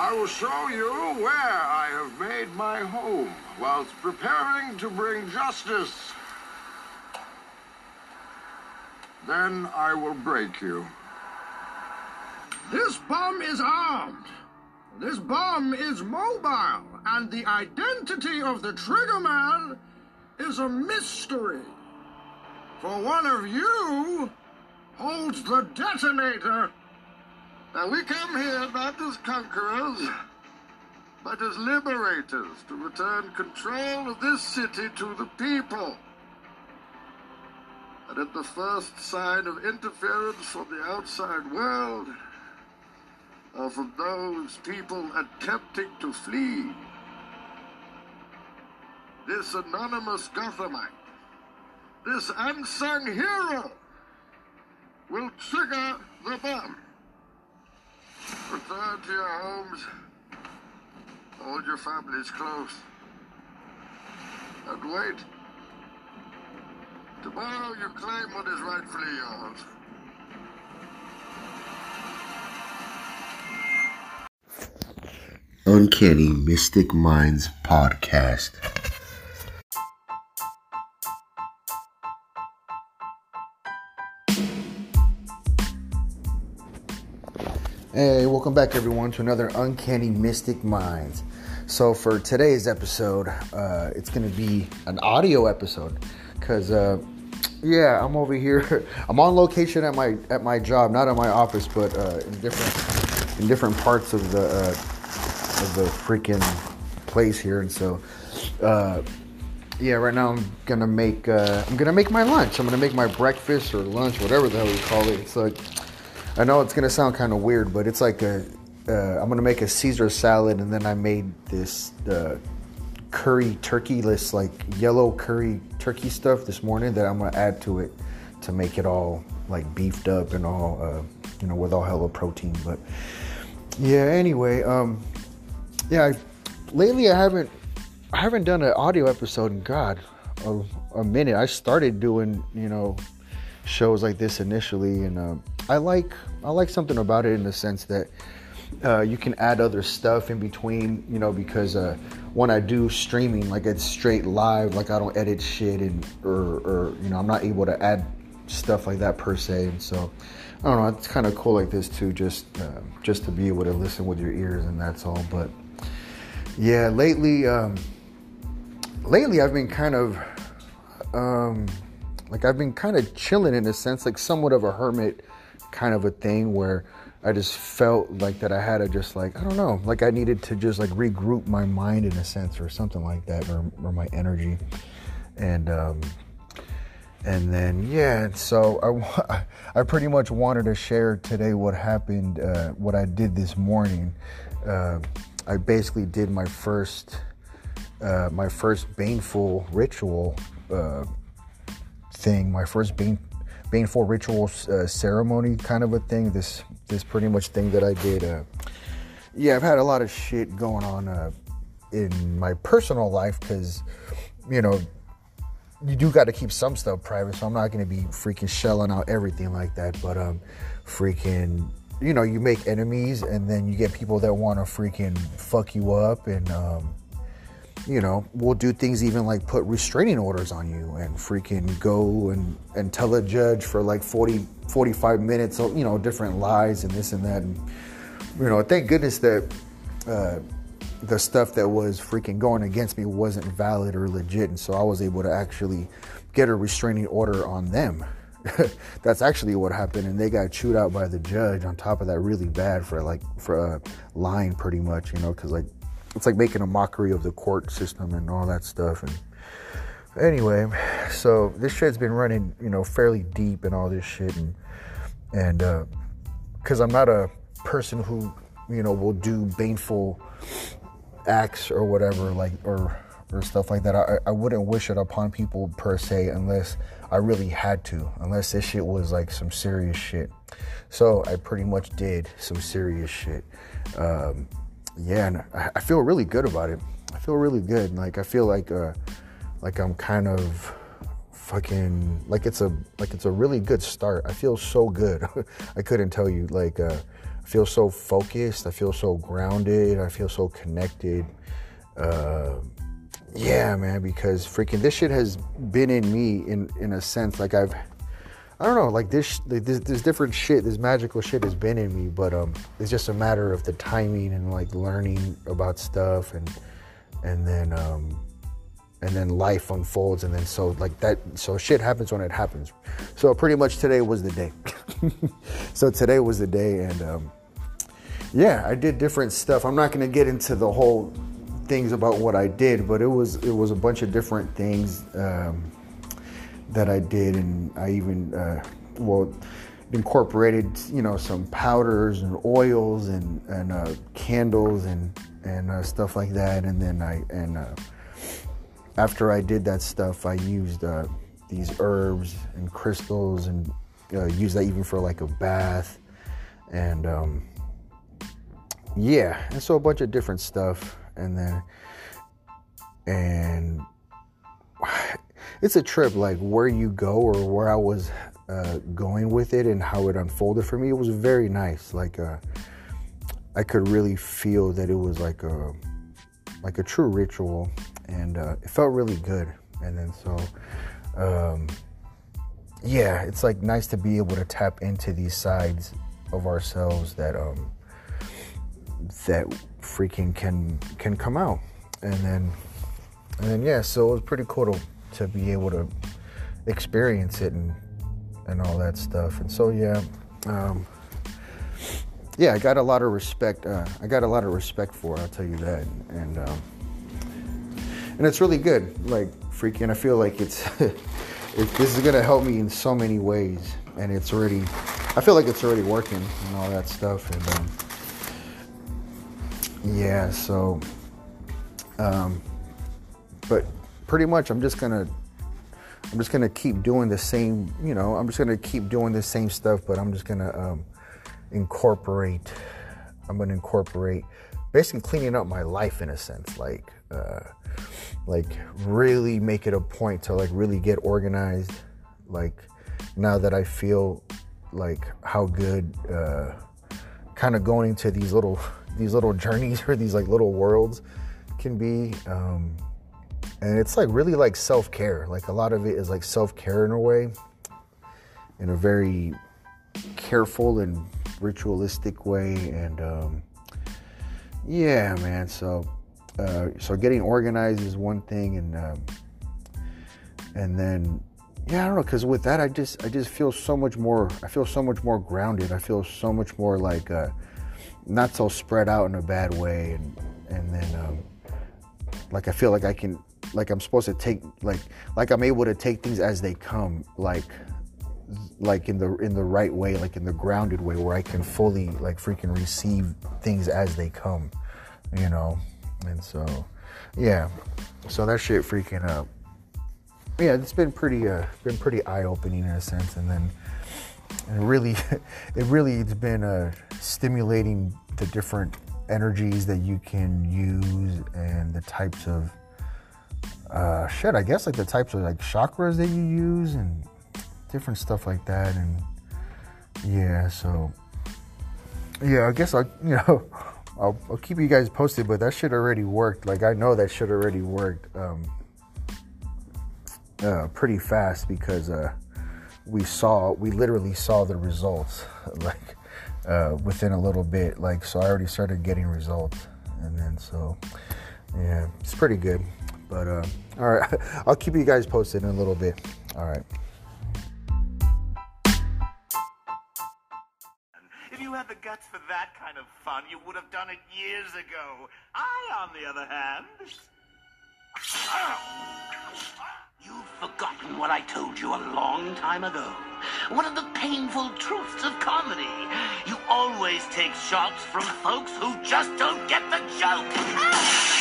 I will show you where I have made my home whilst preparing to bring justice. Then I will break you. This bomb is armed. This bomb is mobile, and the identity of the triggerman is a mystery. For one of you holds the detonator. Now we come here not as conquerors, but as liberators to return control of this city to the people. And at the first sign of interference from the outside world, or from those people attempting to flee, this anonymous Gothamite, this unsung hero, will trigger the bomb. Return to your homes. Hold your families close. And wait. Tomorrow you claim what is rightfully yours. Uncanny Mystic Minds podcast. Hey, welcome back, everyone, to another Uncanny Mystic Minds. So, for today's episode, uh, it's going to be an audio episode because, uh, yeah, I'm over here. I'm on location at my at my job, not at my office, but uh, in different in different parts of the uh, of the freaking place here, and so. Uh, yeah, right now I'm gonna make uh, I'm gonna make my lunch. I'm gonna make my breakfast or lunch, whatever the hell you call it. It's like I know it's gonna sound kind of weird, but it's like a uh, I'm gonna make a Caesar salad, and then I made this uh, curry turkey, this like yellow curry turkey stuff this morning that I'm gonna add to it to make it all like beefed up and all uh, you know with all hella protein. But yeah, anyway, um, yeah, I, lately I haven't I haven't done an audio episode in God a, a minute. I started doing you know shows like this initially, and um, I like I like something about it in the sense that uh, you can add other stuff in between, you know, because uh, when I do streaming, like it's straight live, like I don't edit shit and or, or you know I'm not able to add stuff like that per se, and so I don't know. It's kind of cool like this too, just uh, just to be able to listen with your ears, and that's all. But yeah, lately, um, lately I've been kind of um, like I've been kind of chilling in a sense, like somewhat of a hermit kind of a thing where I just felt like that I had to just like I don't know, like I needed to just like regroup my mind in a sense or something like that, or, or my energy, and um, and then yeah, so I I pretty much wanted to share today what happened, uh, what I did this morning. Uh, I basically did my first uh, my first baneful ritual uh, thing, my first bane, baneful ritual uh, ceremony kind of a thing. This this pretty much thing that I did. Uh, yeah, I've had a lot of shit going on uh, in my personal life because you know you do got to keep some stuff private. So I'm not to be freaking shelling out everything like that. But um, freaking. You know, you make enemies, and then you get people that want to freaking fuck you up, and um, you know, we'll do things even like put restraining orders on you and freaking go and, and tell a judge for like 40, 45 minutes, you know, different lies and this and that. And, you know, thank goodness that uh, the stuff that was freaking going against me wasn't valid or legit. And so I was able to actually get a restraining order on them. That's actually what happened. And they got chewed out by the judge on top of that really bad for like, for uh, lying pretty much, you know, because like it's like making a mockery of the court system and all that stuff. And anyway, so this shit's been running, you know, fairly deep and all this shit, and and because uh, I'm not a person who, you know, will do baneful acts or whatever, like or or stuff like that. I, I wouldn't wish it upon people per se unless I really had to, unless this shit was like some serious shit. So I pretty much did some serious shit. Um, yeah, and I, I, feel really good about it. I feel really good. Like I feel like uh, like I'm kind of fucking like it's a like it's a really good start. I feel so good. I couldn't tell you like uh, I feel so focused. I feel so grounded. I feel so connected. Uh, yeah, man, because freaking this shit has been in me in in a sense. Like I've, I don't know, like this, this, this different shit, this magical shit has been in me. But um, it's just a matter of the timing and like learning about stuff and and then um, and then life unfolds and then so like that so shit happens when it happens so pretty much today was the day so today was the day and um, yeah i did different stuff i'm not going to get into the whole things about what i did but it was it was a bunch of different things um, that i did and i even uh, well incorporated you know some powders and oils and and uh, candles and and uh, stuff like that and then i and uh, after I did that stuff, I used uh, these herbs and crystals and uh, used that even for like a bath. And um, yeah, and so a bunch of different stuff. And then, and it's a trip like where you go or where I was uh, going with it and how it unfolded for me. It was very nice. Like, uh, I could really feel that it was like a like a true ritual and uh, it felt really good. And then so, um, yeah, it's like nice to be able to tap into these sides of ourselves that um, that freaking can can come out. And then and then yeah, so it was pretty cool to, to be able to experience it and and all that stuff. And so yeah, um, yeah, I got a lot of respect. Uh, I got a lot of respect for. I'll tell you that. And um, and it's really good. Like freaking, I feel like it's it, this is gonna help me in so many ways, and it's already. I feel like it's already working and all that stuff, and um, yeah. So, um, but pretty much, I'm just gonna. I'm just gonna keep doing the same. You know, I'm just gonna keep doing the same stuff, but I'm just gonna um, incorporate. I'm gonna incorporate basically cleaning up my life in a sense, like. Uh, like really make it a point to like really get organized like now that i feel like how good uh kind of going into these little these little journeys or these like little worlds can be um and it's like really like self-care like a lot of it is like self-care in a way in a very careful and ritualistic way and um yeah man so uh, so getting organized is one thing, and um, and then yeah, I don't know, because with that, I just I just feel so much more. I feel so much more grounded. I feel so much more like uh, not so spread out in a bad way, and and then um, like I feel like I can like I'm supposed to take like like I'm able to take things as they come, like like in the in the right way, like in the grounded way, where I can fully like freaking receive things as they come, you know. And so, yeah, so that shit freaking up. Yeah, it's been pretty, uh, been pretty eye opening in a sense, and then, and really, it really it's been uh, stimulating the different energies that you can use and the types of uh, shit. I guess like the types of like chakras that you use and different stuff like that, and yeah, so yeah, I guess I you know I'll, I'll keep you guys posted, but that shit already worked. Like I know that shit already worked um, uh, pretty fast because uh, we saw, we literally saw the results like uh, within a little bit. Like so, I already started getting results, and then so yeah, it's pretty good. But uh, all right, I'll keep you guys posted in a little bit. All right. If you had the guts for that kind of fun, you would have done it years ago. I, on the other hand. You've forgotten what I told you a long time ago. One of the painful truths of comedy. You always take shots from folks who just don't get the joke.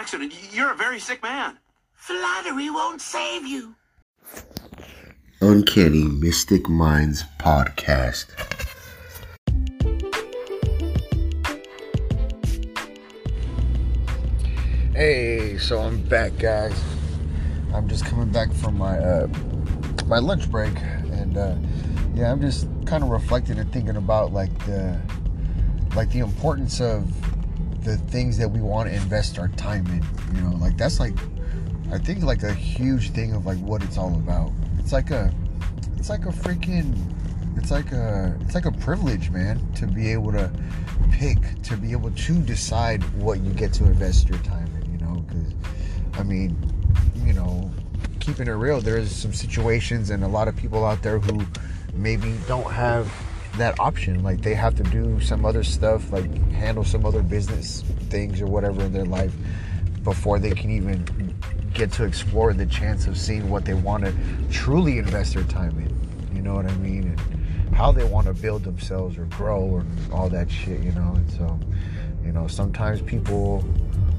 Accident. You're a very sick man. Flattery won't save you. Uncanny Mystic Minds podcast. Hey, so I'm back, guys. I'm just coming back from my uh, my lunch break, and uh, yeah, I'm just kind of reflecting and thinking about like the like the importance of the things that we want to invest our time in. You know, like that's like I think like a huge thing of like what it's all about. It's like a it's like a freaking it's like a it's like a privilege, man, to be able to pick, to be able to decide what you get to invest your time in. You know, because I mean, you know, keeping it real, there's some situations and a lot of people out there who maybe don't have that option. Like they have to do some other stuff, like handle some other business things or whatever in their life before they can even get to explore the chance of seeing what they want to truly invest their time in. You know what I mean? And how they want to build themselves or grow or all that shit, you know? And so, you know, sometimes people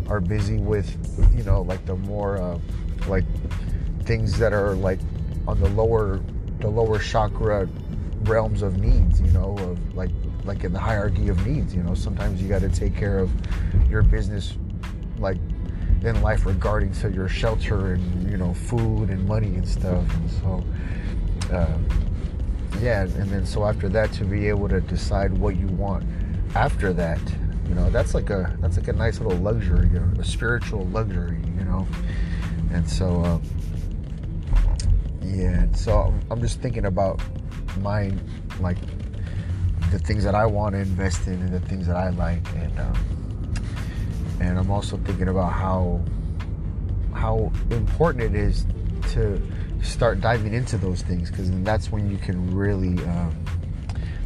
are busy with, you know, like the more, uh, like things that are like on the lower, the lower chakra realms of needs, you know, of like, like in the hierarchy of needs, you know, sometimes you got to take care of your business, like in life regarding to your shelter and you know food and money and stuff. And so uh, yeah and then so after that to be able to decide what you want after that you know that's like a that's like a nice little luxury you know, a spiritual luxury you know. And so uh, yeah so I'm, I'm just thinking about my like the things that I want to invest in and the things that I like and um, and I'm also thinking about how how important it is to start diving into those things because that's when you can really um,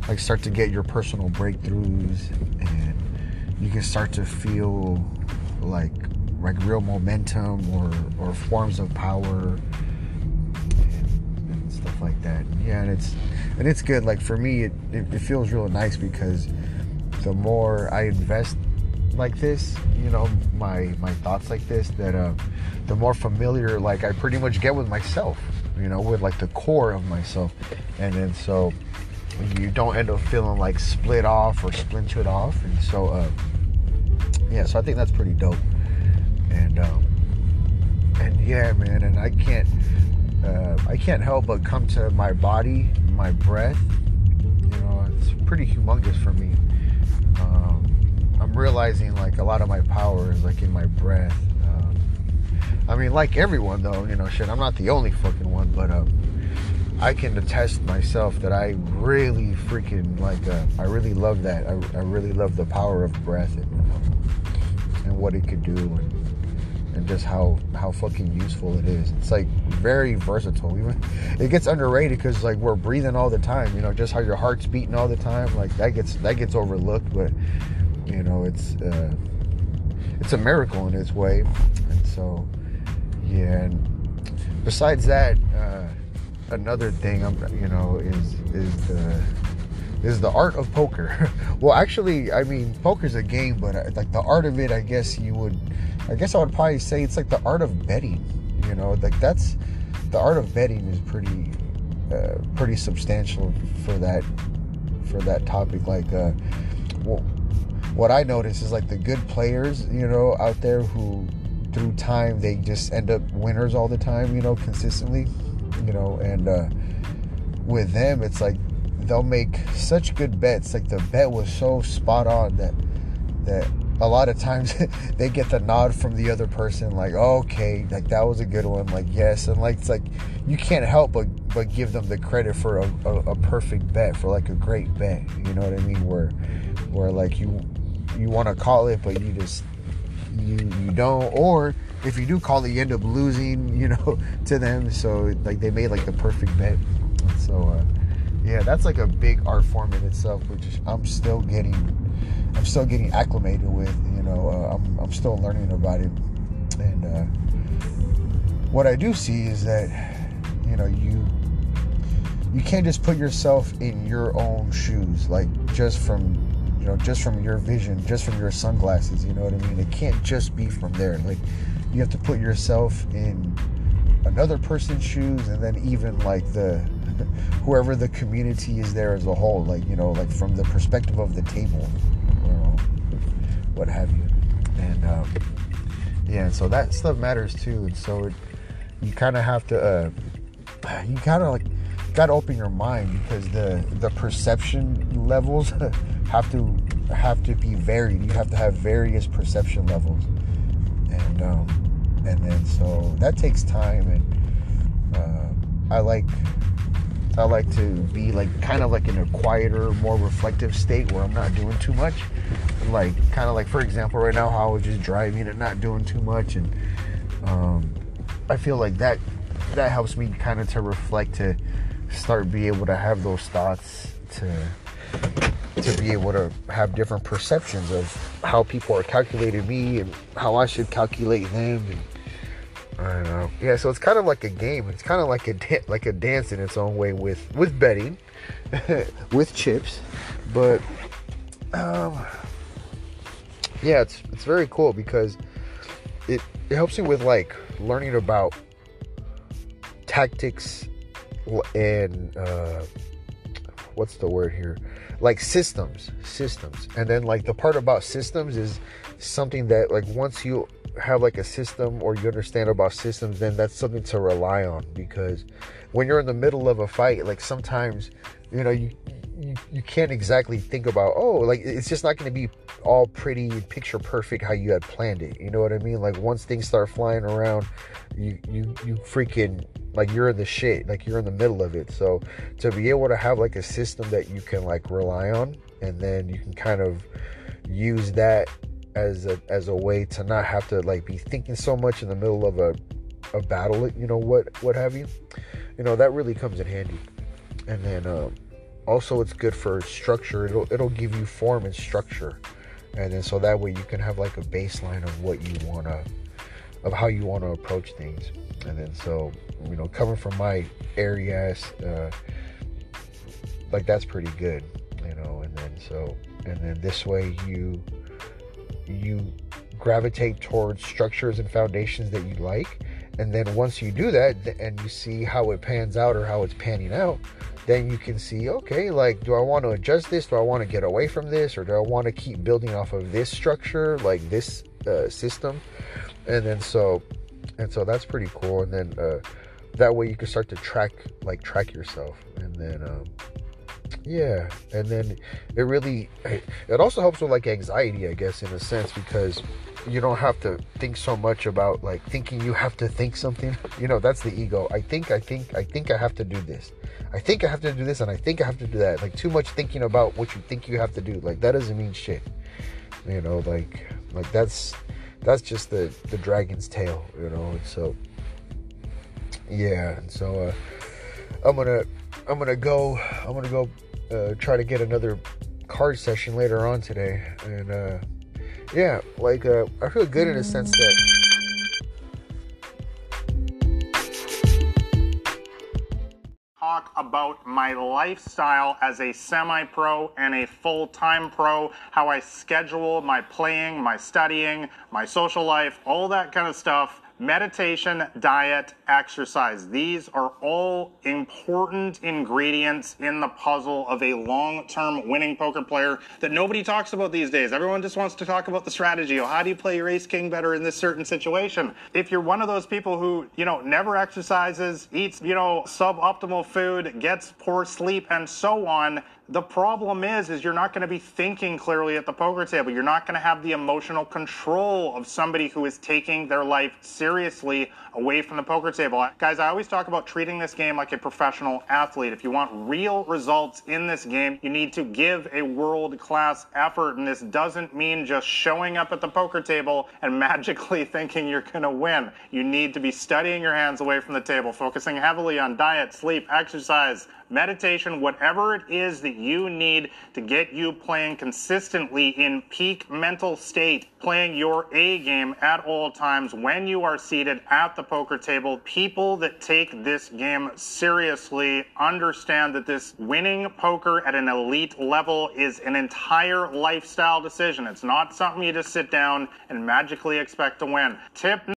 like start to get your personal breakthroughs and you can start to feel like like real momentum or or forms of power stuff like that. Yeah and it's and it's good. Like for me it, it, it feels real nice because the more I invest like this, you know, my my thoughts like this, that uh, the more familiar like I pretty much get with myself, you know, with like the core of myself, and then so you don't end up feeling like split off or splintered off, and so uh, yeah, so I think that's pretty dope, and um, and yeah, man, and I can't uh, I can't help but come to my body, my breath, you know, it's pretty humongous for me. Um, I'm realizing like a lot of my power is like in my breath. Um, I mean, like everyone though, you know, shit. I'm not the only fucking one, but um, I can attest myself that I really freaking like. Uh, I really love that. I, I really love the power of breath and and what it could do and just how how fucking useful it is. It's like very versatile. Even it gets underrated because like we're breathing all the time. You know, just how your heart's beating all the time. Like that gets that gets overlooked, but you know it's uh, it's a miracle in its way and so yeah and besides that uh, another thing i'm you know is is the is the art of poker well actually i mean poker's a game but uh, like the art of it i guess you would i guess i would probably say it's like the art of betting you know like that's the art of betting is pretty uh, pretty substantial for that for that topic like uh well what I notice is like the good players, you know, out there who through time they just end up winners all the time, you know, consistently, you know, and uh, with them it's like they'll make such good bets. Like the bet was so spot on that that a lot of times they get the nod from the other person like okay like that was a good one like yes and like it's like you can't help but but give them the credit for a, a, a perfect bet for like a great bet you know what i mean where where like you you want to call it, but you just you you don't. Or if you do call it, you end up losing, you know, to them. So like they made like the perfect bet. So uh, yeah, that's like a big art form in itself, which I'm still getting I'm still getting acclimated with. You know, uh, I'm I'm still learning about it, and uh, what I do see is that you know you you can't just put yourself in your own shoes, like just from you know, just from your vision, just from your sunglasses, you know what I mean? It can't just be from there. Like, you have to put yourself in another person's shoes and then even like the whoever the community is there as a whole like you know like from the perspective of the table what have you and um, yeah so that stuff matters too and so it you kind of have to uh, you kind of like got to open your mind because the the perception levels have to have to be varied. You have to have various perception levels, and um, and then so that takes time. And uh, I like I like to be like kind of like in a quieter, more reflective state where I'm not doing too much. Like kind of like for example, right now how I was just driving and not doing too much, and um, I feel like that that helps me kind of to reflect to start be able to have those thoughts to to be able to have different perceptions of how people are calculating me and how I should calculate them and I know. Yeah, so it's kind of like a game. It's kind of like a da- like a dance in its own way with with betting, with chips, but um, yeah, it's it's very cool because it it helps you with like learning about tactics and uh, what's the word here like systems systems and then like the part about systems is something that like once you have like a system or you understand about systems then that's something to rely on because when you're in the middle of a fight like sometimes you know you you, you can't exactly think about oh like it's just not going to be all pretty picture perfect how you had planned it you know what i mean? Like once things start flying around you you you freaking like you're in the shit like you're in the middle of it. So to be able to have like a system that you can like rely on and then you can kind of use that as a as a way to not have to like be thinking so much in the middle of a a battle you know what what have you. You know that really comes in handy. And then um also it's good for structure. It'll it'll give you form and structure. And then so that way you can have like a baseline of what you want to of how you want to approach things. And then so you know coming from my areas uh, like that's pretty good you know. And then so and then this way you you gravitate towards structures and foundations that you like. And then once you do that and you see how it pans out or how it's panning out then you can see okay like do i want to adjust this? Do i want to get away from this? Or do i want to keep building off of this structure like this uh, system? And then so and so that's pretty cool. And then uh, that way you can start to track like track yourself. And then um, yeah and then it really it also helps with like anxiety i guess in a sense because you don't have to think so much about like thinking you have to think something. You know that's the ego. I think i think i think i have to do this. I think i have to do this and i think i have to do that. Like too much thinking about what you think you have to do like that doesn't mean shit. You know like like that's that's just the the dragon's tail you know and so yeah and so uh i'm gonna i'm gonna go i'm gonna go uh, try to get another card session later on today and uh yeah like uh i feel good in a sense that talk about my lifestyle as a semi pro and a full time pro, how I schedule my playing, my studying, my social life, all that kind of stuff. Meditation, diet, exercise. These are all important ingredients in the puzzle of a long term winning poker player that nobody talks about these days. Everyone just wants to talk about the strategy. Oh, how do you play your ace king better in this certain situation? If you're one of those people who, you know, never exercises, eats, you know, suboptimal food, gets poor sleep, and so on, the problem is, is you're not going to be thinking clearly at the poker table. You're not going to have the emotional control of somebody who is taking their life seriously away from the poker table. Guys, I always talk about treating this game like a professional athlete. If you want real results in this game, you need to give a world-class effort, and this doesn't mean just showing up at the poker table and magically thinking you're going to win. You need to be studying your hands away from the table, focusing heavily on diet, sleep, exercise, meditation, whatever it is that you need to get you playing consistently in peak mental state, playing your A game at all times when you are seated at the poker table. People that take this game seriously understand that this winning poker at an elite level is an entire lifestyle decision. It's not something you just sit down and magically expect to win. Tip